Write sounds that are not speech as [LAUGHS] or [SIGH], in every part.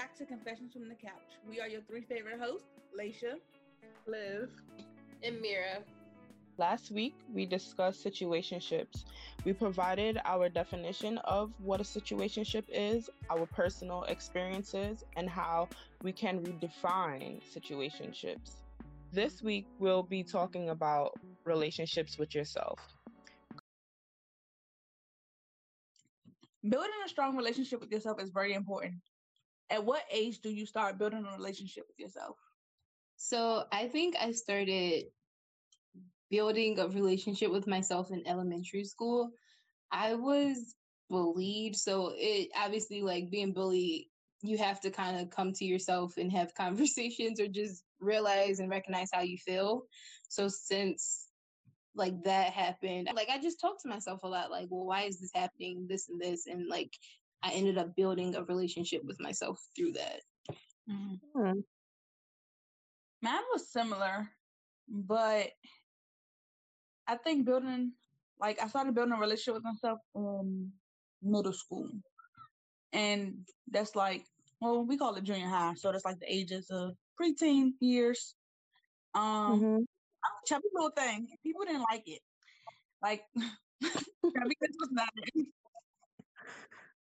back to Confessions from the Couch. We are your three favorite hosts, Laisha, Liv, and Mira. Last week, we discussed situationships. We provided our definition of what a situationship is, our personal experiences, and how we can redefine situationships. This week, we'll be talking about relationships with yourself. Building a strong relationship with yourself is very important. At what age do you start building a relationship with yourself? So I think I started building a relationship with myself in elementary school. I was bullied, so it obviously like being bullied, you have to kind of come to yourself and have [LAUGHS] conversations or just realize and recognize how you feel. So since like that happened, like I just talked to myself a lot like, well, why is this happening? This and this and like I ended up building a relationship with myself through that. Mm-hmm. Mine was similar, but I think building, like, I started building a relationship with myself in middle school. And that's like, well, we call it junior high. So that's like the ages of preteen years. Um, mm-hmm. I'm a chubby little thing. People didn't like it. Like, [LAUGHS] chubby was not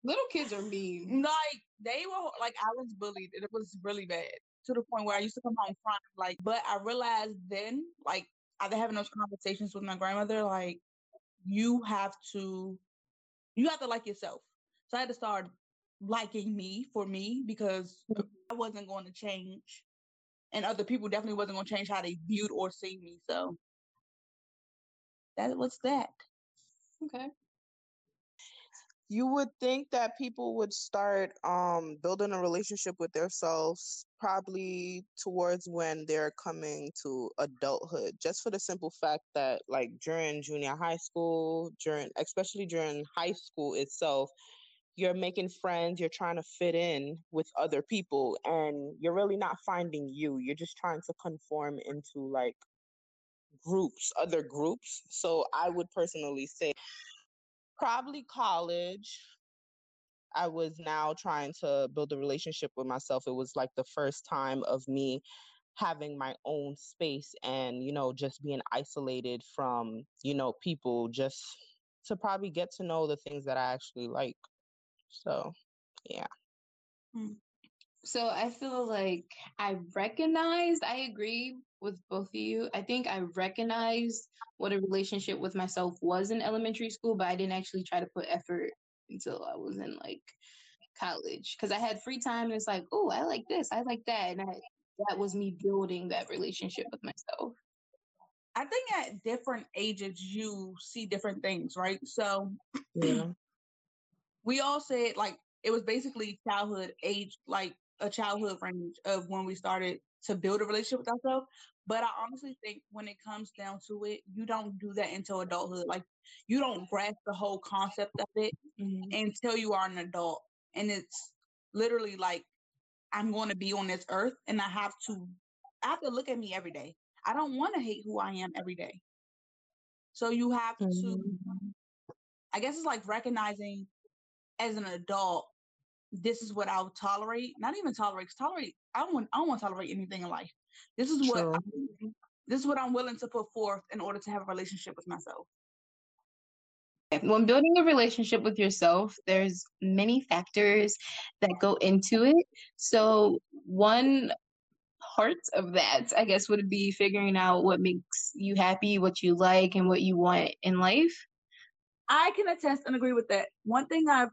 Little kids are mean. Like they were like I was bullied. It was really bad to the point where I used to come home crying. Like, but I realized then, like after having those conversations with my grandmother, like you have to, you have to like yourself. So I had to start liking me for me because mm. I wasn't going to change, and other people definitely wasn't going to change how they viewed or see me. So that was that. Okay you would think that people would start um, building a relationship with themselves probably towards when they're coming to adulthood just for the simple fact that like during junior high school during especially during high school itself you're making friends you're trying to fit in with other people and you're really not finding you you're just trying to conform into like groups other groups. So i would personally say probably college. I was now trying to build a relationship with myself. It was like the first time of me having my own space and, you know, just being isolated from, you know, people just to probably get to know the things that I actually like. So, yeah. Hmm. So I feel like I recognized, I agree with both of you. I think I recognized what a relationship with myself was in elementary school, but I didn't actually try to put effort until I was in like college because I had free time and it's like, oh, I like this, I like that, and I, that was me building that relationship with myself. I think at different ages you see different things, right? So yeah. [CLEARS THROAT] we all said like it was basically childhood age, like a childhood range of when we started to build a relationship with ourselves. But I honestly think when it comes down to it, you don't do that until adulthood. Like you don't grasp the whole concept of it mm-hmm. until you are an adult. And it's literally like I'm going to be on this earth and I have to I have to look at me every day. I don't want to hate who I am every day. So you have mm-hmm. to I guess it's like recognizing as an adult this is what I'll tolerate. Not even tolerate. Tolerate. I don't want. I don't want to tolerate anything in life. This is what. I'm, this is what I'm willing to put forth in order to have a relationship with myself. When building a relationship with yourself, there's many factors that go into it. So one part of that, I guess, would be figuring out what makes you happy, what you like, and what you want in life. I can attest and agree with that. One thing I've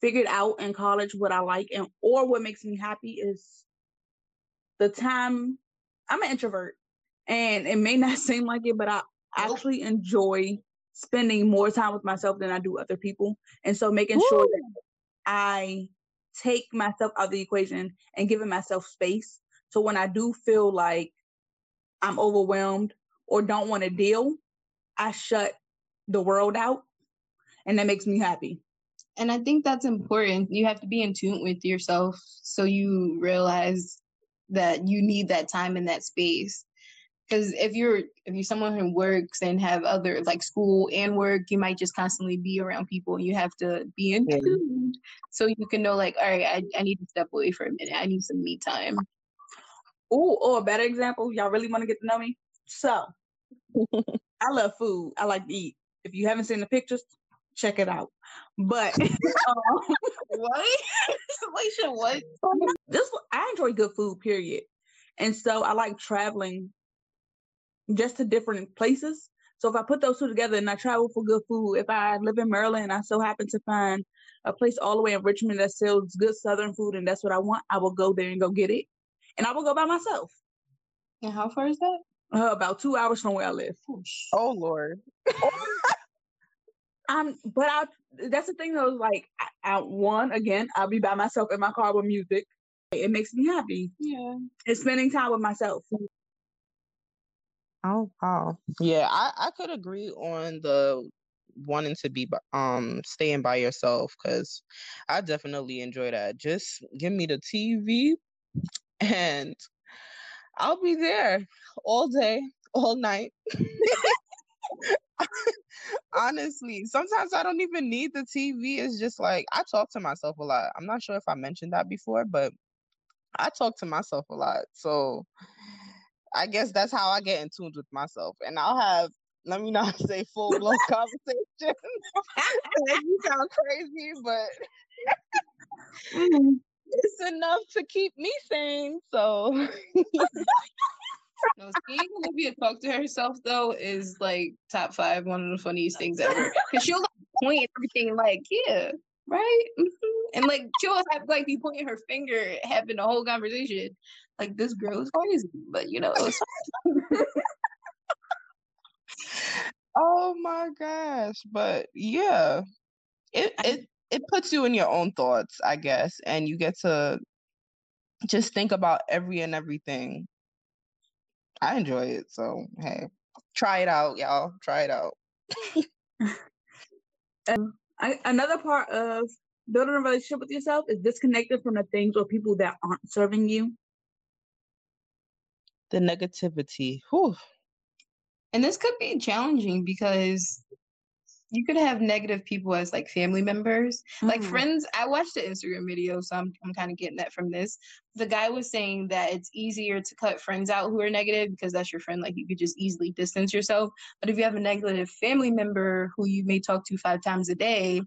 figured out in college what I like and or what makes me happy is the time I'm an introvert and it may not [LAUGHS] seem like it, but I actually enjoy spending more time with myself than I do other people. And so making Woo! sure that I take myself out of the equation and giving myself space. So when I do feel like I'm overwhelmed or don't want to deal, I shut the world out and that makes me happy. And I think that's mm-hmm. important. You have to be in tune with yourself so you realize that you need that time in that space. because if you're if you're someone who works and have other like school and work you might just constantly be around people. And you have to be in yeah. so you can know like all right I, I need to step away for a minute. I need some me time. Oh oh a better example. Y'all really want to get to know me? So [LAUGHS] i love food. I like to eat. If you haven't seen the pictures check it out but [LAUGHS] um, what [LAUGHS] Alicia, what [LAUGHS] this i enjoy good food period and so I like traveling just to different places. So if I put those two together and I travel for good food, if I live in Maryland and I so happen to find a place all the way in Richmond that sells good Southern food and that's what I want, I will go there and go get it. And I will go by myself. And how far is that? Uh, about two hours from where I live. Oh Lord. Um, but I that's the thing though, like I, I one, again, I'll be by myself in my car with music. It makes me happy. Yeah. It's spending time with myself. Oh wow. Yeah, I, I could agree on the wanting to be um staying by yourself because I definitely enjoy that. Just give me the TV and I'll be there all day, all night. [LAUGHS] [LAUGHS] Honestly, sometimes I don't even need the TV. It's just like I talk to myself a lot. I'm not sure if I mentioned that before, but I talk to myself a lot. So I guess that's how I get in tune with myself. And I'll have let me not [LAUGHS] say full blown [LAUGHS] conversation. [LAUGHS] you sound crazy, but mm-hmm. it's enough to keep me sane. So no, seeing Olivia talk to herself though is like top five, one of the funniest things ever. Cause she'll like point everything like, yeah, right? Mm-hmm. And like she'll have like be pointing her finger, having a whole conversation. Like this girl is crazy, but you know. [LAUGHS] oh my gosh! But yeah, it it it puts you in your own thoughts, I guess, and you get to just think about every and everything. I enjoy it, so hey, try it out, y'all. Try it out. [LAUGHS] um, I, another part of building a relationship with yourself is disconnected from the things or people that aren't serving you. The negativity. Whew. And this could be challenging because you could have negative people as like family members. Mm. like friends i watched the instagram video so i'm, I'm kind of getting that from this. The guy was saying that it's easier to cut friends out who are negative because that's your friend like you could just easily distance yourself. But if you have a negative family member who you may talk to five times a day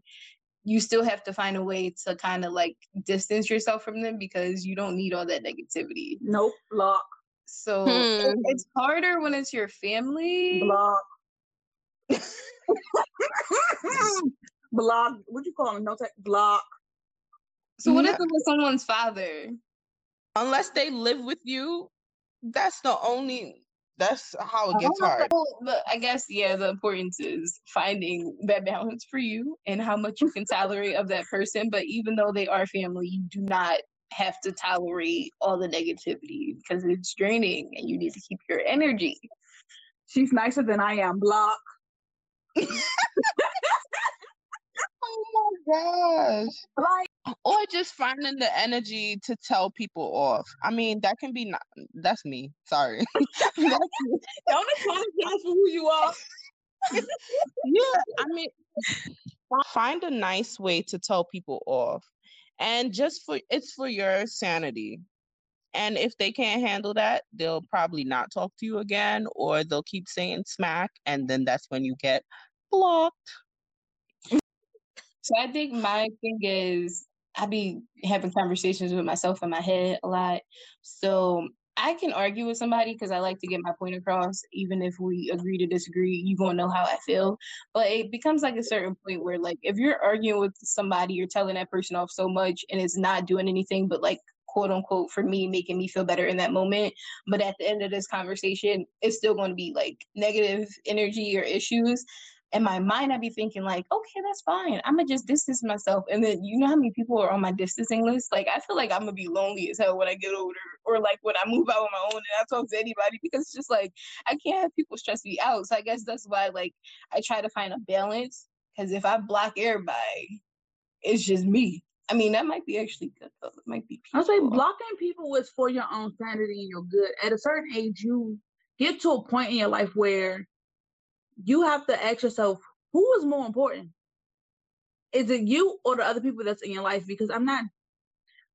you still have to find a way to kind of like distance yourself from them because you don't need all that negativity. Nope block. So hmm. it's harder when it's your family. Block [LAUGHS] block. What do you call them? No tech block. So what yeah. if it was someone's father? Unless they live with you, that's the only. That's how it gets hard. But I guess yeah, the importance is finding that balance for you and how much you can tolerate of that person. But even though they are family, you do not have to tolerate all the negativity because it's draining and you need to keep your energy. She's nicer than I am. Block. Oh my gosh. Like, or just finding the energy to tell people off. I mean, that can be not that's me. Sorry. [LAUGHS] that's me. [LAUGHS] Don't apologize for who you are. yeah, I mean find a nice way to tell people off. And just for it's for your sanity. And if they can't handle that, they'll probably not talk to you again or they'll keep saying smack. And then that's when you get blocked. So I think my thing is I be having conversations with myself in my head a lot. So I can argue with somebody because I like to get my point across, even if we agree to disagree. You gonna know how I feel, but it becomes like a certain point where, like, if you're arguing with somebody, you're telling that person off so much, and it's not doing anything but like quote unquote for me making me feel better in that moment but at the end of this conversation it's still going to be like negative energy or issues in my mind i'd be thinking like okay that's fine i'm gonna just distance myself and then you know how many people are on my distancing list like i feel like i'm gonna be lonely as hell when i get older or like when i move out on my own and i talk to anybody because it's just like i can't have people stress me out so i guess that's why like i try to find a balance because if i block everybody it's just me I mean, that might be actually good though. It might be. I say blocking people is for your own sanity and your good. At a certain age, you get to a point in your life where you have to ask yourself, who is more important? Is it you or the other people that's in your life? Because I'm not,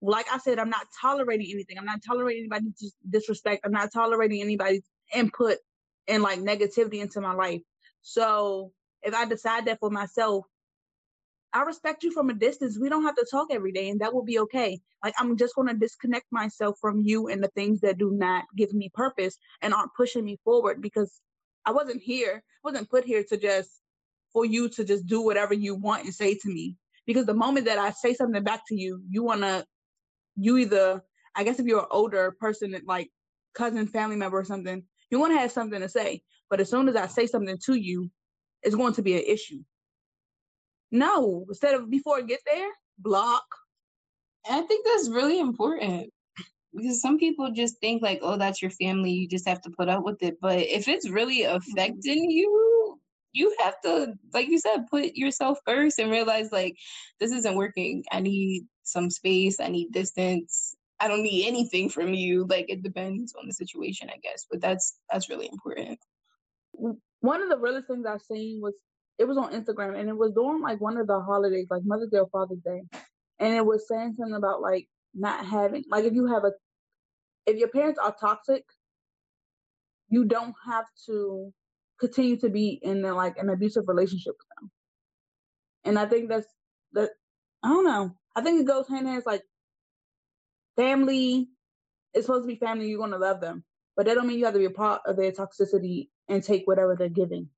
like I said, I'm not tolerating anything. I'm not tolerating anybody's disrespect. I'm not tolerating anybody's input and like negativity into my life. So if I decide that for myself, I respect you from a distance. We don't have to talk every day, and that will be okay. Like, I'm just going to disconnect myself from you and the things that do not give me purpose and aren't pushing me forward because I wasn't here, I wasn't put here to just for you to just do whatever you want and say to me. Because the moment that I say something back to you, you want to, you either, I guess if you're an older person, like cousin, family member, or something, you want to have something to say. But as soon as I say something to you, it's going to be an issue. No, instead of before it get there, block. I think that's really important because some people just think like, oh, that's your family, you just have to put up with it. But if it's really mm-hmm. affecting you, you have to, like you said, put yourself first and realize like this isn't working. I need some space. I need distance. I don't need anything from you. Like it depends on the situation, I guess. But that's that's really important. One of the realest things I've seen was it was on Instagram and it was during like one of the holidays, like Mother's Day or Father's Day. And it was saying something about like not having like if you have a if your parents are toxic, you don't have to continue to be in the, like an abusive relationship with them. And I think that's that I don't know. I think it goes hand in hand. It's like family is supposed to be family, you're gonna love them. But that don't mean you have to be a part of their toxicity and take whatever they're giving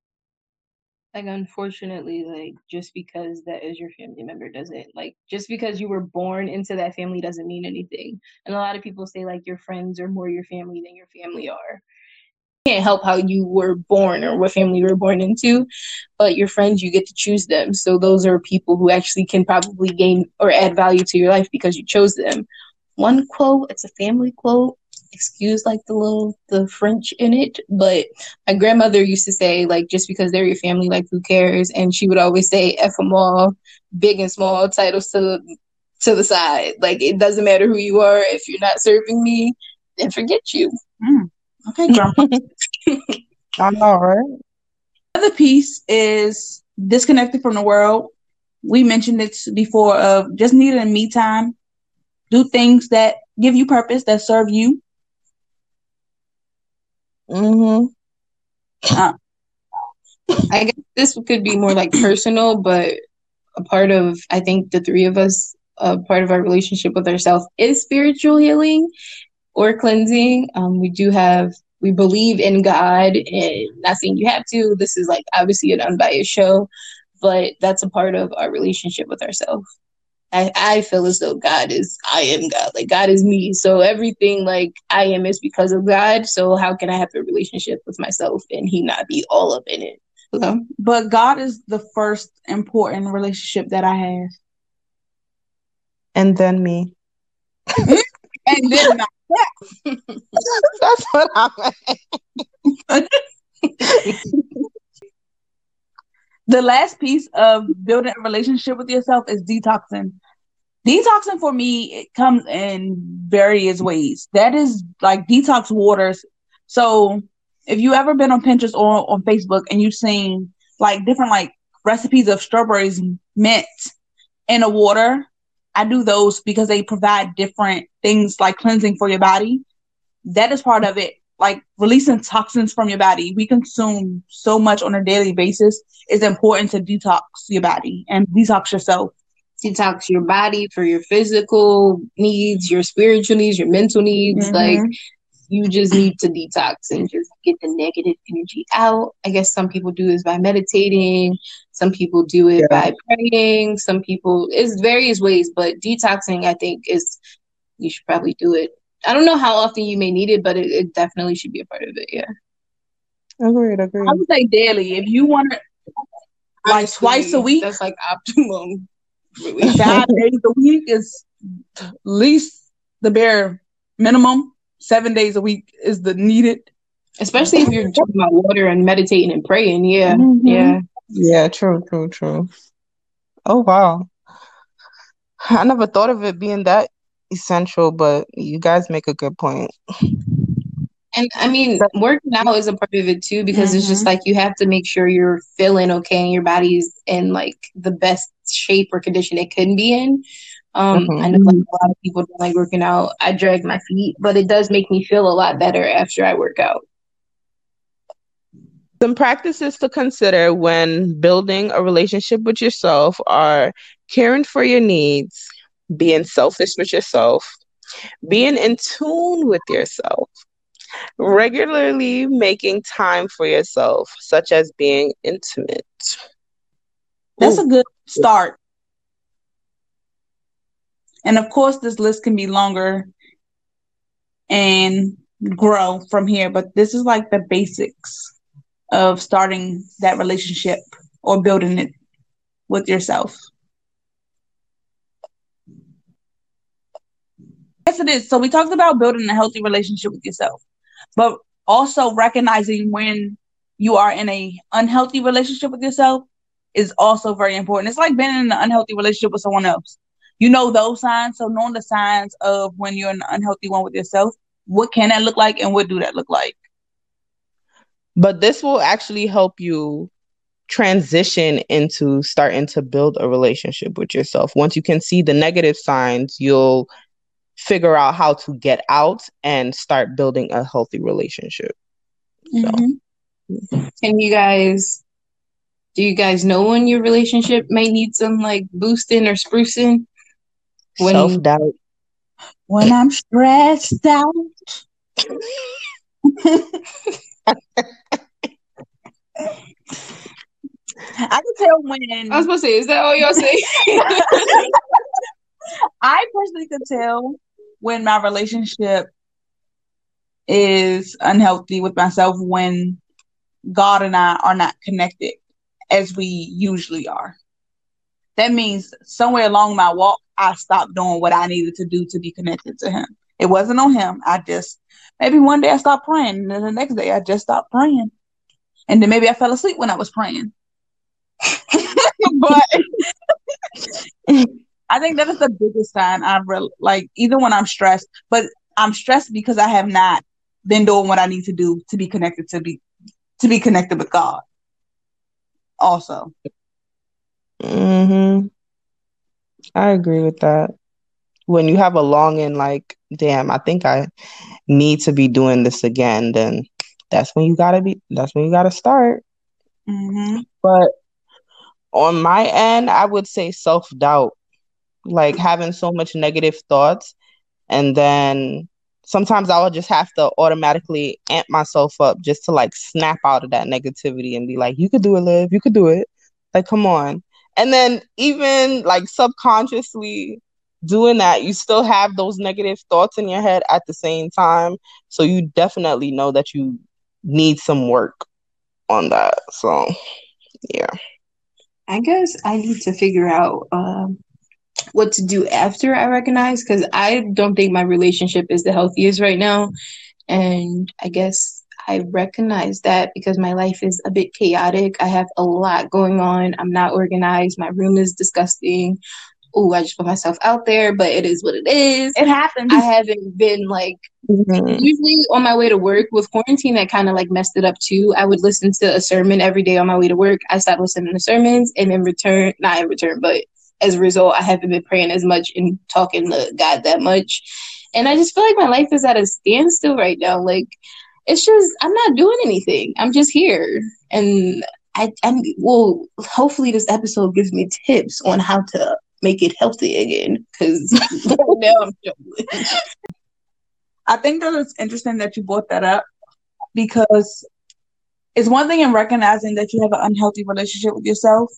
like unfortunately like just because that is your family member doesn't like just because you were born into that family doesn't mean anything. And a lot of people say like your friends are more your family than your family are. You can't help how you were born or what family you were born into but your friends you get to choose them. So those are people who actually can probably gain or add value to your life because you chose them. One quote it's a family quote excuse like the little the French in it, but my grandmother used to say like just because they're your family, like who cares? And she would always say F them all, big and small titles to to the side. Like it doesn't matter who you are. If you're not serving me, then forget you. Mm. Okay, grandma. [LAUGHS] I know, right? Other piece is disconnected from the world. We mentioned it before of just needing a me time. Do things that give you purpose, that serve you. Mm-hmm. Uh, I guess this could be more like personal, but a part of I think the three of us, a part of our relationship with ourselves is spiritual healing or cleansing. Um, we do have we believe in God, and not saying you have to. This is like obviously an unbiased show, but that's a part of our relationship with ourselves. I, I feel as though God is I am God. Like God is me. So everything like I am is because of God. So how can I have a relationship with myself and he not be all up in it? So, but God is the first important relationship that I have. And then me. [LAUGHS] and then myself. [LAUGHS] That's what I meant. [LAUGHS] the last piece of building a relationship with yourself is detoxing. Detoxing for me it comes in various ways. That is like detox waters. So if you ever been on Pinterest or on Facebook and you've seen like different like recipes of strawberries mint in a water, I do those because they provide different things like cleansing for your body. That is part of it like releasing toxins from your body. We consume so much on a daily basis. It's important to detox your body and detox yourself. Detox your body for your physical needs, your spiritual needs, your mental needs. Mm-hmm. Like you just need to detox and just get the negative energy out. I guess some people do this by meditating. Some people do it yeah. by praying. Some people, it's various ways, but detoxing, I think, is you should probably do it I don't know how often you may need it, but it, it definitely should be a part of it. Yeah. Agreed. Agreed. I would say daily. If you want to, like Honestly, twice a week, that's like optimum. Really. [LAUGHS] Five days a week is least the bare minimum. Seven days a week is the needed. Especially if you're talking about water and meditating and praying. Yeah. Mm-hmm. Yeah. Yeah. True. True. True. Oh wow. I never thought of it being that essential, but you guys make a good point. And I mean, working out is a part of it too because mm-hmm. it's just mm-hmm. like you have to make sure you're feeling okay and your body's in like the best shape or condition it can be in. Um, mm-hmm. I know like a lot of people don't like working out. I drag my feet, but it does make me feel a lot better after I work out. Some practices to consider when building a relationship with yourself are caring for your needs, being selfish with yourself, being in tune with yourself, regularly making time for yourself, such as being intimate. That's Ooh. a good start. And of course, this list can be longer and grow from here, but this is like the basics of starting that relationship or building it with yourself. Yes, it is. So we talked about building a healthy relationship with yourself, but also recognizing when you are in a unhealthy relationship with yourself is also very important. It's like being in an unhealthy relationship with someone else. You know those signs. So knowing the signs of when you're in an unhealthy one with yourself, what can that look like and what do that look like? But this will actually help you transition into starting to build a relationship with yourself. Once you can see the negative signs, you'll figure out how to get out and start building a healthy relationship. Mm-hmm. Can you guys do you guys know when your relationship may need some like boosting or sprucing? When self doubt. When I'm stressed out. I can tell when. I was supposed to say, is that all y'all say? [LAUGHS] I personally can tell when my relationship is unhealthy with myself when God and I are not connected as we usually are. That means somewhere along my walk, I stopped doing what I needed to do to be connected to Him. It wasn't on Him. I just, maybe one day I stopped praying, and then the next day I just stopped praying. And then maybe I fell asleep when I was praying. [LAUGHS] but [LAUGHS] I think that is the biggest sign I really like, even when I'm stressed, but I'm stressed because I have not been doing what I need to do to be connected to be to be connected with God. Also. Mhm. I agree with that. When you have a longing like, damn, I think I need to be doing this again, then that's when you gotta be that's when you gotta start. Mm-hmm. But on my end, I would say self doubt like having so much negative thoughts and then sometimes I'll just have to automatically amp myself up just to like snap out of that negativity and be like, you could do it, Liv, you could do it. Like, come on. And then even like subconsciously doing that, you still have those negative thoughts in your head at the same time. So you definitely know that you need some work on that. So yeah. I guess I need to figure out um what to do after I recognize because I don't think my relationship is the healthiest right now. And I guess I recognize that because my life is a bit chaotic. I have a lot going on. I'm not organized. My room is disgusting. Oh, I just put myself out there, but it is what it is. It happens. I haven't been like mm-hmm. usually on my way to work with quarantine. I kind of like messed it up too. I would listen to a sermon every day on my way to work. I stopped listening to sermons and in return, not in return, but as a result, I haven't been praying as much and talking to God that much. And I just feel like my life is at a standstill right now. Like, it's just, I'm not doing anything. I'm just here. And I, I'm, well, hopefully this episode gives me tips on how to make it healthy again. Because [LAUGHS] now I'm struggling. I think that it's interesting that you brought that up because it's one thing in recognizing that you have an unhealthy relationship with yourself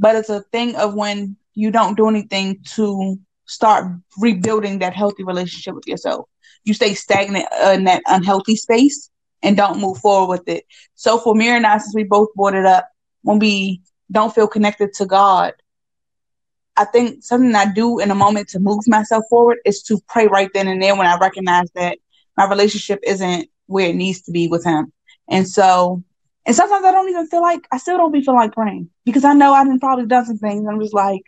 but it's a thing of when you don't do anything to start rebuilding that healthy relationship with yourself. You stay stagnant in that unhealthy space and don't move forward with it. So for me and I, since we both brought it up, when we don't feel connected to God, I think something I do in a moment to move myself forward is to pray right then and there when I recognize that my relationship isn't where it needs to be with Him. And so and sometimes I don't even feel like I still don't be feeling like praying because I know I have probably done some things. I'm just like,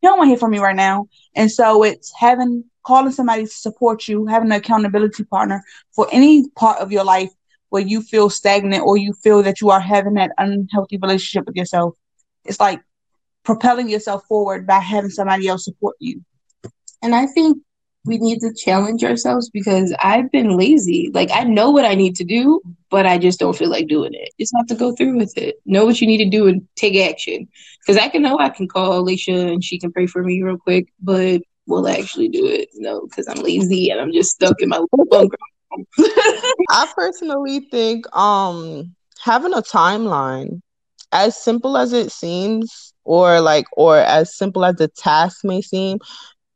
he don't want to hear from me right now. And so it's having calling somebody to support you, having an accountability partner for any part of your life where you feel stagnant or you feel that you are having that unhealthy relationship with yourself. It's like propelling yourself forward by having somebody else support you. And I think we need to challenge ourselves because I've been lazy. Like I know what I need to do, but I just don't feel like doing it. Just have to go through with it. Know what you need to do and take action. Because I can know I can call Alicia and she can pray for me real quick, but will I actually do it? No, because I'm lazy and I'm just stuck in my little bunker. I personally think um having a timeline, as simple as it seems, or like or as simple as the task may seem,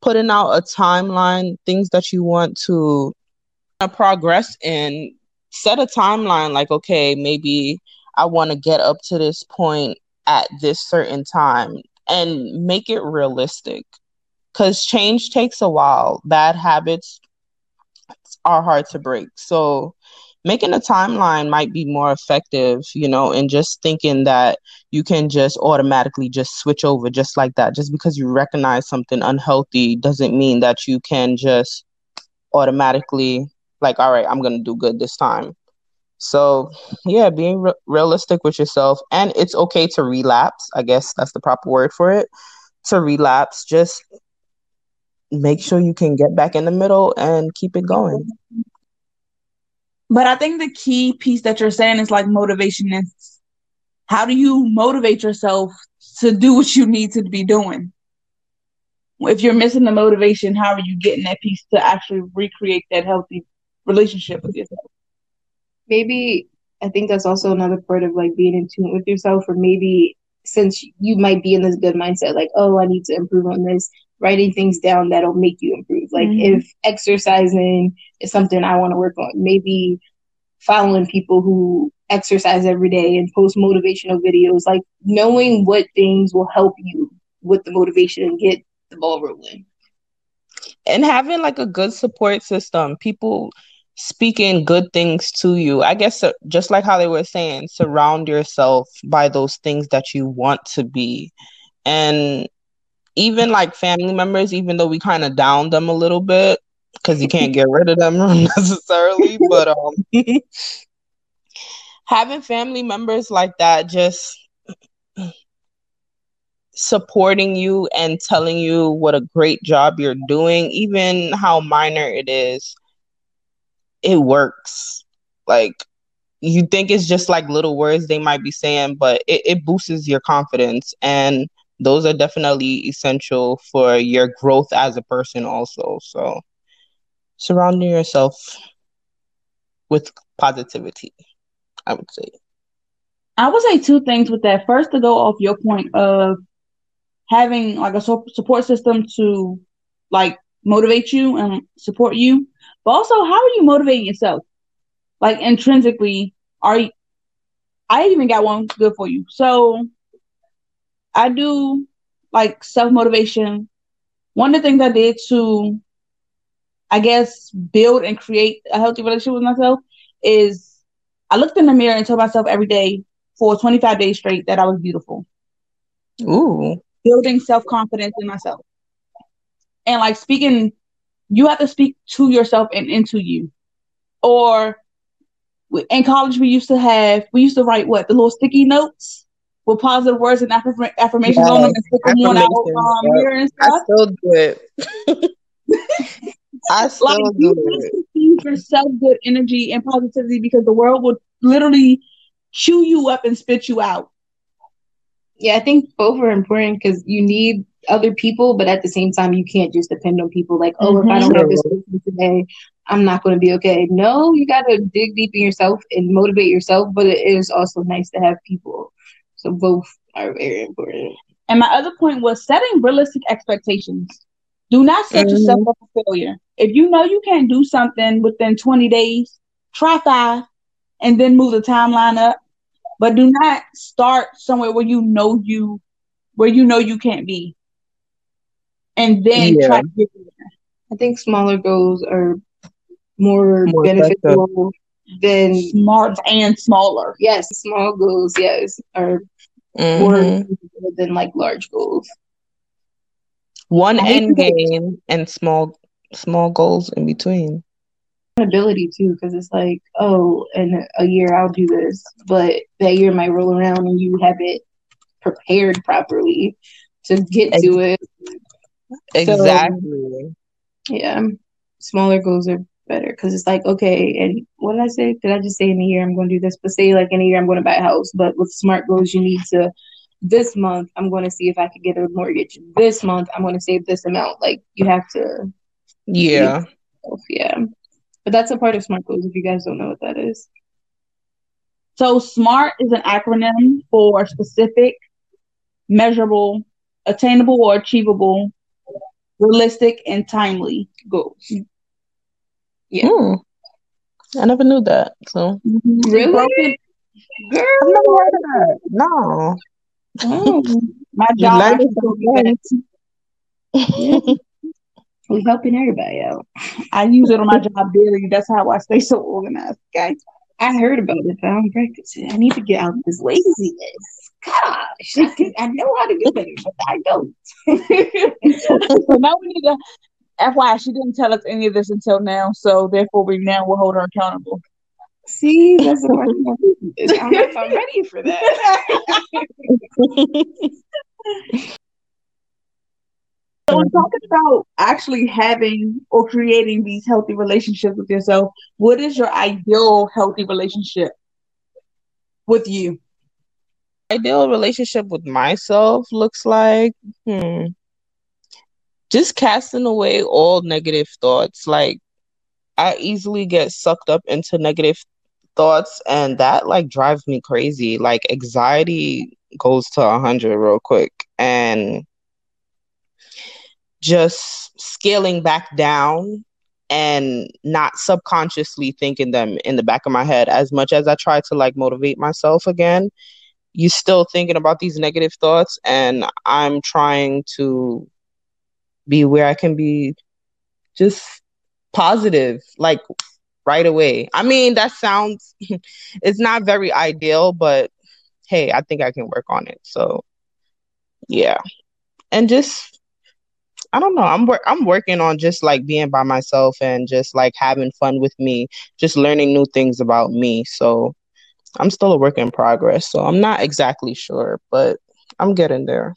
putting out a timeline, things that you want to progress in, set a timeline like, okay, maybe I want to get up to this point at this certain time and make it realistic. Because change takes a while. Bad habits are hard to break. So making a timeline might be more effective, you know, and just thinking that you can just automatically just switch over just like that. Just because you recognize something unhealthy doesn't mean that you can just automatically like, all right, I'm going to do good this time. So, yeah, being re- realistic with yourself and it's okay to relapse. I guess that's the proper word for it. To relapse, just make sure you can get back in the middle and keep it going. But I think the key piece that you're saying is like motivation is how do you motivate yourself to do what you need to be doing? If you're missing the motivation, how are you getting that piece to actually recreate that healthy relationship with yourself? Maybe I think that's also another part of like being in tune with yourself, or maybe since you might be in this good mindset, like, oh, I need to improve on this, writing things down that'll make you improve. Like mm-hmm. if exercising is something I want to work on, maybe following people who exercise every day and post motivational videos, like knowing what things will help you with the motivation and get the ball rolling. And having like a good support system, people speaking good things to you. I guess uh, just like how they were saying, surround yourself by those things that you want to be. And even like family members, even though we kind of down them a little bit because you can't get rid of them [LAUGHS] necessarily, but um, [LAUGHS] having family members like that just supporting you and telling you what a great job you're doing, even how minor it is, it works. Like you think it's just like little words they might be saying, but it, it boosts your confidence and those are definitely essential for your growth as a person also. So surrounding yourself with positivity i would say. I would say two things with that. First to go off your point of having like a support system to like motivate you and support you but also how are you motivating yourself? Like intrinsically are you i even got one good for you. So I do like self motivation. One of the things I did to, I guess, build and create a healthy relationship with myself is I looked in the mirror and told myself every day for 25 days straight that I was beautiful. Ooh. Building self confidence in myself. And like speaking, you have to speak to yourself and into you. Or in college, we used to have, we used to write what? The little sticky notes with positive words and affirmations yes. on them and stick them on our um, mirror and stuff. I still do it. [LAUGHS] I still like, do it. For self good energy and positivity because the world will literally chew you up and spit you out. Yeah, I think both are important because you need other people, but at the same time, you can't just depend on people. Like, oh, mm-hmm. if I don't have this person today, I'm not going to be okay. No, you got to dig deep in yourself and motivate yourself. But it is also nice to have people so both are very important. And my other point was setting realistic expectations. Do not set mm-hmm. yourself up for failure. If you know you can't do something within 20 days, try five and then move the timeline up. But do not start somewhere where you know you where you know you can't be. And then yeah. try to get there. I think smaller goals are more, more beneficial than smart and smaller. Yes, small goals, yes, are mm-hmm. more than like large goals. One end game and small small goals in between. Ability too, because it's like, oh, in a year I'll do this, but that year might roll around and you haven't prepared properly to get to it. Exactly. So, yeah, smaller goals are better. Because it's like okay and what did i say? Did i just say in a year i'm going to do this? But say like in a year i'm going to buy a house but with smart goals you need to this month i'm going to see if i could get a mortgage. This month i'm going to save this amount. Like you have to yeah. yeah. But that's a part of smart goals if you guys don't know what that is. So smart is an acronym for specific measurable attainable or achievable realistic and timely goals yeah. Mm. I never knew that. So really, girl, I've never heard of that. No. Mm. My job. we helping everybody out. I use it on my job daily. That's how I stay so organized. Okay. I heard about it, but I don't practice it. I need to get out of this laziness. Gosh, [LAUGHS] I know how to do better, but I don't. so [LAUGHS] [LAUGHS] now we need to FYI, she didn't tell us any of this until now, so therefore we now will hold her accountable. See, that's the question. I don't know if I'm ready for that. [LAUGHS] so we're talking about actually having or creating these healthy relationships with yourself. What is your ideal healthy relationship with you? Ideal relationship with myself looks like hmm just casting away all negative thoughts. Like I easily get sucked up into negative thoughts and that like drives me crazy. Like anxiety goes to a hundred real quick and just scaling back down and not subconsciously thinking them in the back of my head as much as I try to like motivate myself again you're still thinking about these negative thoughts and I'm trying to be where I can be just positive, like right away. I mean, that sounds, [LAUGHS] it's not very ideal, but hey, I think I can work on it. So, yeah. And just, I don't know. I'm wor- I'm working on just like being by myself and just like having fun with me, just learning new things about me. So, I'm still a work in progress. So, I'm not exactly sure, but I'm getting there.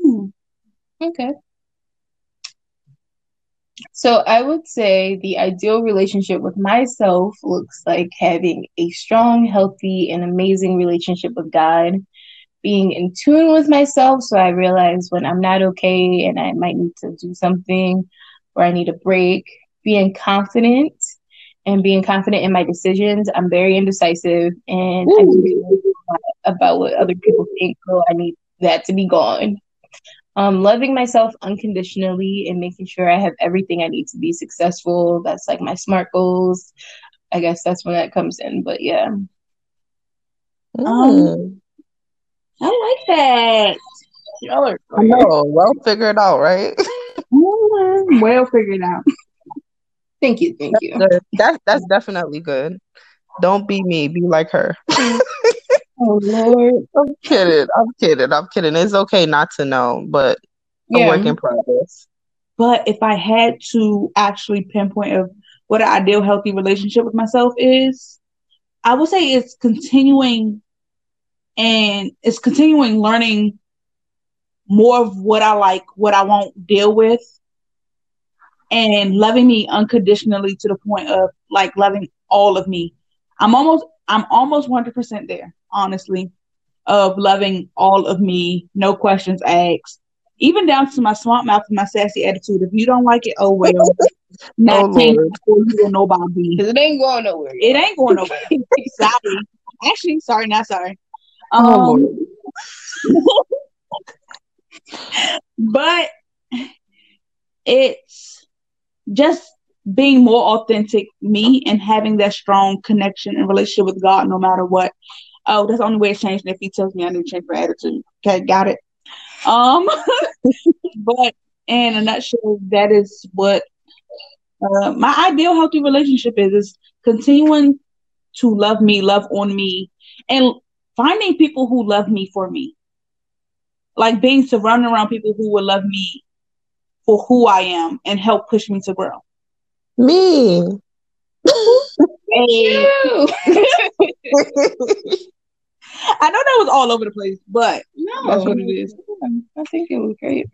Hmm. Okay. So I would say the ideal relationship with myself looks like having a strong, healthy, and amazing relationship with God, being in tune with myself so I realize when I'm not okay and I might need to do something or I need a break, being confident and being confident in my decisions. I'm very indecisive and Ooh. I do about what other people think, so I need that to be gone um, loving myself unconditionally and making sure I have everything I need to be successful. That's like my SMART goals. I guess that's when that comes in. But yeah. Mm. Um, I like that. Y'all are I know, well figured out, right? [LAUGHS] Mm-hmm. well figured out. Thank you, thank you. That's, that's that's definitely good. Don't be me, be like her. [LAUGHS] Oh Lord. I'm kidding. I'm kidding. I'm kidding. It's okay not to know, but a yeah. work in progress. But if I had to actually pinpoint of what an ideal healthy relationship with myself is, I would say it's continuing and it's continuing learning more of what I like, what I won't deal with, and loving me unconditionally to the point of like loving all of me. I'm almost I'm almost 100% there honestly, of loving all of me, no questions asked, even down to my swamp mouth and my sassy attitude. If you don't like it, oh well. [LAUGHS] Not oh, you will nobody. Because it ain't going nowhere. It ain't going nowhere. [LAUGHS] sorry. Actually, sorry, not sorry. Oh, um, oh, [LAUGHS] but it's just being more authentic me and having that strong connection and relationship with God no matter what oh, that's the only way it's changing if he tells me I need to change my attitude. Okay, got it. Um, [LAUGHS] but in a nutshell, that is what uh, my ideal healthy relationship is: is continuing to love me, love on me, and finding people who love me for me. like being surrounded around people who will love me for who I am and help push me to grow. Me. Hey. [LAUGHS] I know that was all over the place, but no, that's what it is. I think it was great.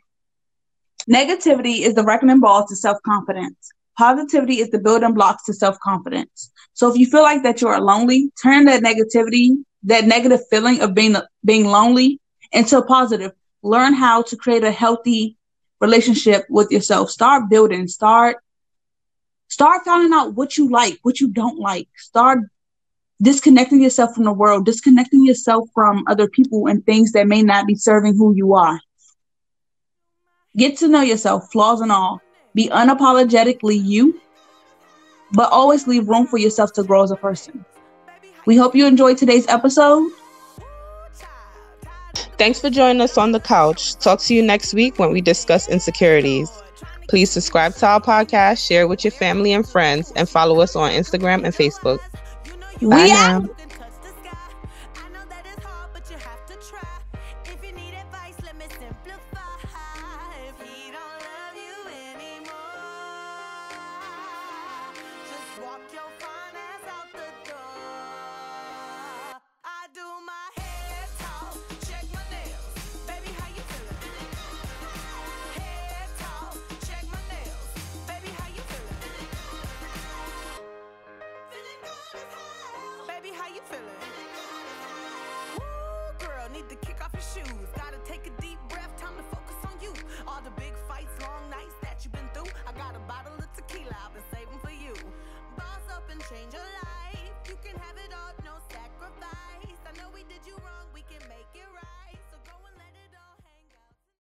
Negativity is the wrecking ball to self confidence. Positivity is the building blocks to self confidence. So if you feel like that you're lonely, turn that negativity, that negative feeling of being being lonely, into a positive. Learn how to create a healthy relationship with yourself. Start building. Start start finding out what you like, what you don't like. Start disconnecting yourself from the world, disconnecting yourself from other people and things that may not be serving who you are. Get to know yourself, flaws and all. Be unapologetically you, but always leave room for yourself to grow as a person. We hope you enjoyed today's episode. Thanks for joining us on the couch. Talk to you next week when we discuss insecurities. Please subscribe to our podcast, share with your family and friends, and follow us on Instagram and Facebook. Bye we now. Out.